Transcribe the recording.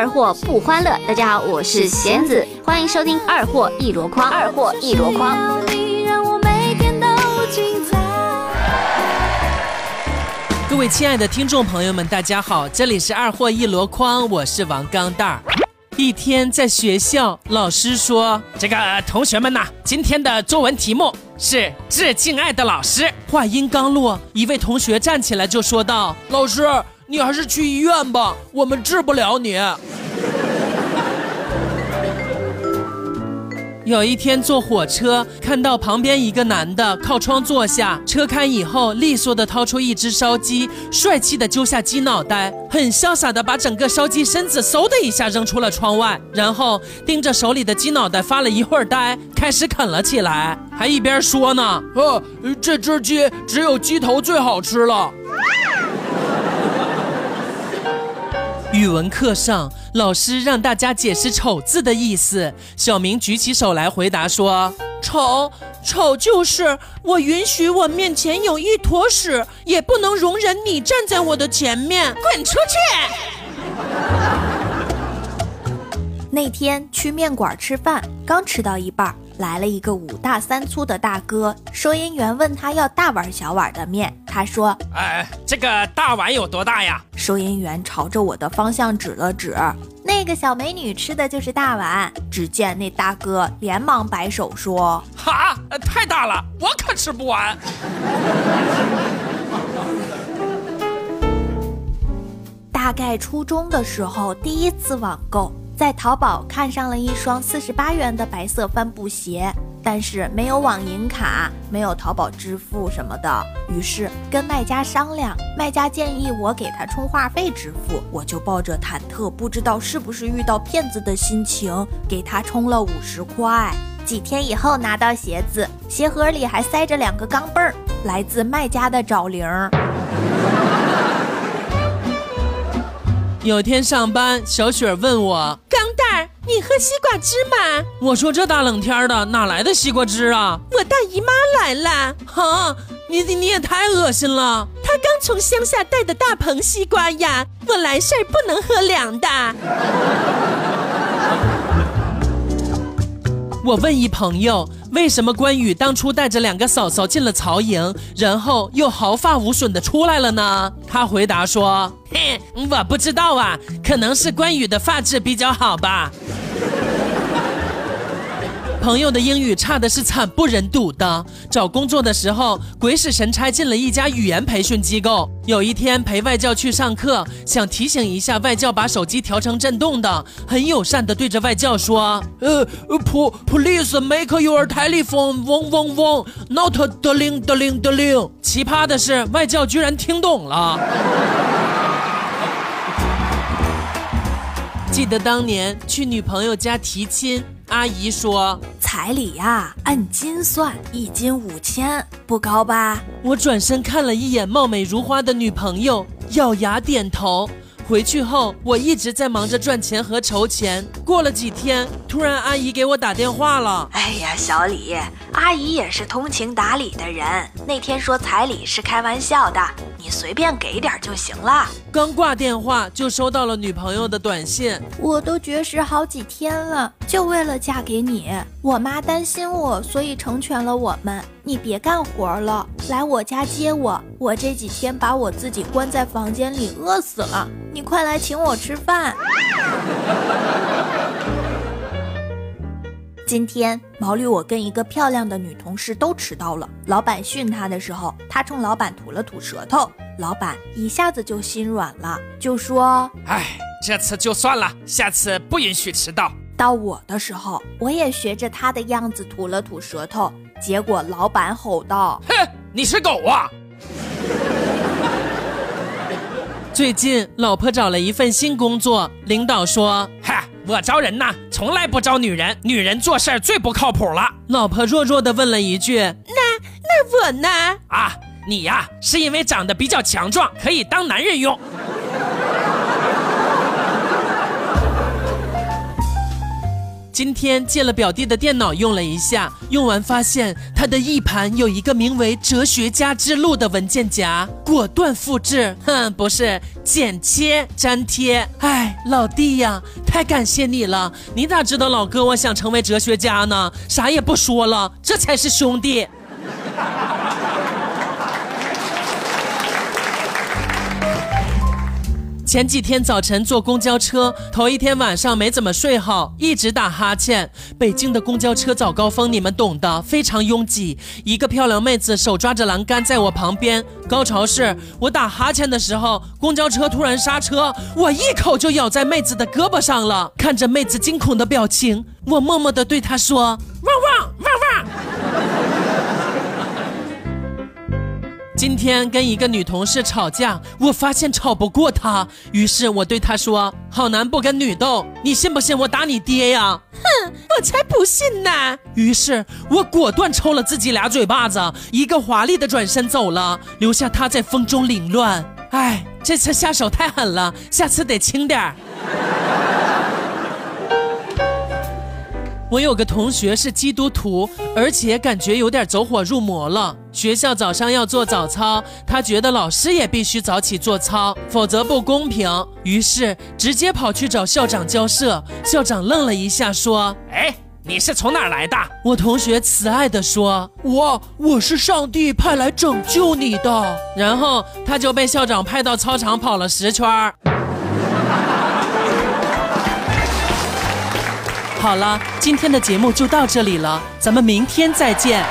二货不欢乐。大家好，我是贤子，欢迎收听二货一箩筐。二货一箩筐。各位亲爱的听众朋友们，大家好，这里是二货一箩筐，我是王钢蛋儿。一天在学校，老师说：“这个同学们呐，今天的作文题目是致敬爱的老师。”话音刚落，一位同学站起来就说道：“老师，你还是去医院吧，我们治不了你。”有一天坐火车，看到旁边一个男的靠窗坐下，车开以后，利索的掏出一只烧鸡，帅气的揪下鸡脑袋，很潇洒的把整个烧鸡身子嗖的一下扔出了窗外，然后盯着手里的鸡脑袋发了一会儿呆，开始啃了起来，还一边说呢：“呃，这只鸡只有鸡头最好吃了。”语文课上，老师让大家解释“丑”字的意思。小明举起手来回答说：“丑，丑就是我允许我面前有一坨屎，也不能容忍你站在我的前面，滚出去。”那天去面馆吃饭，刚吃到一半，来了一个五大三粗的大哥。收银员问他要大碗小碗的面，他说：“哎，这个大碗有多大呀？”收银员朝着我的方向指了指，那个小美女吃的就是大碗。只见那大哥连忙摆手说：“哈，太大了，我可吃不完。”大概初中的时候，第一次网购。在淘宝看上了一双四十八元的白色帆布鞋，但是没有网银卡，没有淘宝支付什么的，于是跟卖家商量，卖家建议我给他充话费支付，我就抱着忐忑不知道是不是遇到骗子的心情，给他充了五十块。几天以后拿到鞋子，鞋盒里还塞着两个钢镚儿，来自卖家的找零。有天上班，小雪问我：“钢蛋儿，你喝西瓜汁吗？”我说：“这大冷天的，哪来的西瓜汁啊？”我大姨妈来了。哈，你你你也太恶心了！她刚从乡下带的大棚西瓜呀，我来事儿不能喝凉的。我问一朋友，为什么关羽当初带着两个嫂嫂进了曹营，然后又毫发无损的出来了呢？他回答说：“嘿，我不知道啊，可能是关羽的发质比较好吧。”朋友的英语差的是惨不忍睹的，找工作的时候鬼使神差进了一家语言培训机构。有一天陪外教去上课，想提醒一下外教把手机调成震动的，很友善的对着外教说：“呃，please make your telephone 嗡嗡嗡，not 的铃的铃的铃。”奇葩的是，外教居然听懂了。记得当年去女朋友家提亲。阿姨说：“彩礼呀，按斤算，一斤五千，不高吧？”我转身看了一眼貌美如花的女朋友，咬牙点头。回去后，我一直在忙着赚钱和筹钱。过了几天，突然阿姨给我打电话了。哎呀，小李，阿姨也是通情达理的人，那天说彩礼是开玩笑的。你随便给点就行了。刚挂电话就收到了女朋友的短信，我都绝食好几天了，就为了嫁给你。我妈担心我，所以成全了我们。你别干活了，来我家接我。我这几天把我自己关在房间里，饿死了。你快来请我吃饭。今天毛驴，我跟一个漂亮的女同事都迟到了。老板训她的时候，她冲老板吐了吐舌头，老板一下子就心软了，就说：“哎，这次就算了，下次不允许迟到。”到我的时候，我也学着他的样子吐了吐舌头，结果老板吼道：“哼，你是狗啊！” 最近老婆找了一份新工作，领导说：“嗨。”我招人呐，从来不招女人，女人做事最不靠谱了。老婆弱弱的问了一句：“那那我呢？”啊，你呀，是因为长得比较强壮，可以当男人用。今天借了表弟的电脑用了一下，用完发现他的 E 盘有一个名为“哲学家之路”的文件夹，果断复制，哼，不是剪切粘贴。哎，老弟呀，太感谢你了！你咋知道老哥我想成为哲学家呢？啥也不说了，这才是兄弟。前几天早晨坐公交车，头一天晚上没怎么睡好，一直打哈欠。北京的公交车早高峰，你们懂的，非常拥挤。一个漂亮妹子手抓着栏杆在我旁边，高潮是我打哈欠的时候，公交车突然刹车，我一口就咬在妹子的胳膊上了。看着妹子惊恐的表情，我默默的对她说：“今天跟一个女同事吵架，我发现吵不过她，于是我对她说：“好男不跟女斗，你信不信我打你爹呀？”哼，我才不信呢！于是我果断抽了自己俩嘴巴子，一个华丽的转身走了，留下她在风中凌乱。哎，这次下手太狠了，下次得轻点儿。我有个同学是基督徒，而且感觉有点走火入魔了。学校早上要做早操，他觉得老师也必须早起做操，否则不公平。于是直接跑去找校长交涉。校长愣了一下，说：“哎，你是从哪儿来的？”我同学慈爱地说：“我我是上帝派来拯救你的。”然后他就被校长派到操场跑了十圈。好了，今天的节目就到这里了，咱们明天再见。